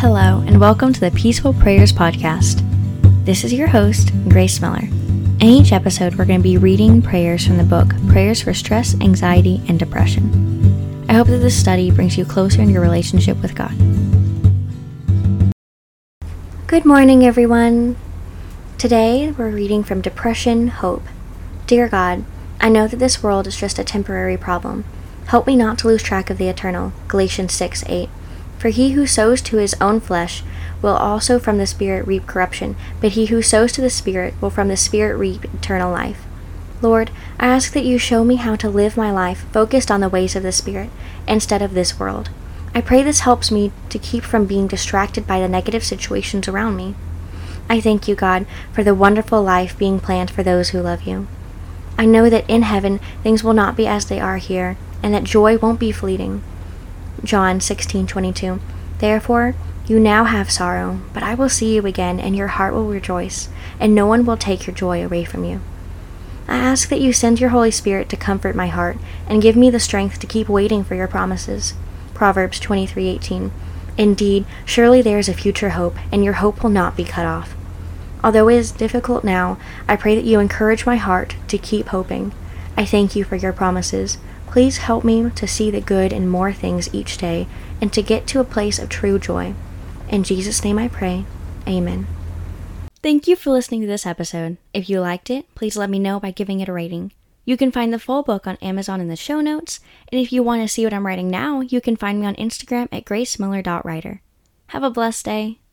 Hello, and welcome to the Peaceful Prayers Podcast. This is your host, Grace Miller. In each episode, we're going to be reading prayers from the book Prayers for Stress, Anxiety, and Depression. I hope that this study brings you closer in your relationship with God. Good morning, everyone. Today, we're reading from Depression Hope. Dear God, I know that this world is just a temporary problem. Help me not to lose track of the eternal. Galatians 6 8. For he who sows to his own flesh will also from the Spirit reap corruption, but he who sows to the Spirit will from the Spirit reap eternal life. Lord, I ask that you show me how to live my life focused on the ways of the Spirit instead of this world. I pray this helps me to keep from being distracted by the negative situations around me. I thank you, God, for the wonderful life being planned for those who love you. I know that in heaven things will not be as they are here, and that joy won't be fleeting. John 16:22. Therefore, you now have sorrow, but I will see you again, and your heart will rejoice, and no one will take your joy away from you. I ask that you send your Holy Spirit to comfort my heart and give me the strength to keep waiting for your promises. Proverbs 23:18. Indeed, surely there is a future hope, and your hope will not be cut off. Although it is difficult now, I pray that you encourage my heart to keep hoping. I thank you for your promises. Please help me to see the good in more things each day and to get to a place of true joy. In Jesus' name I pray. Amen. Thank you for listening to this episode. If you liked it, please let me know by giving it a rating. You can find the full book on Amazon in the show notes, and if you want to see what I'm writing now, you can find me on Instagram at gracemiller.writer. Have a blessed day.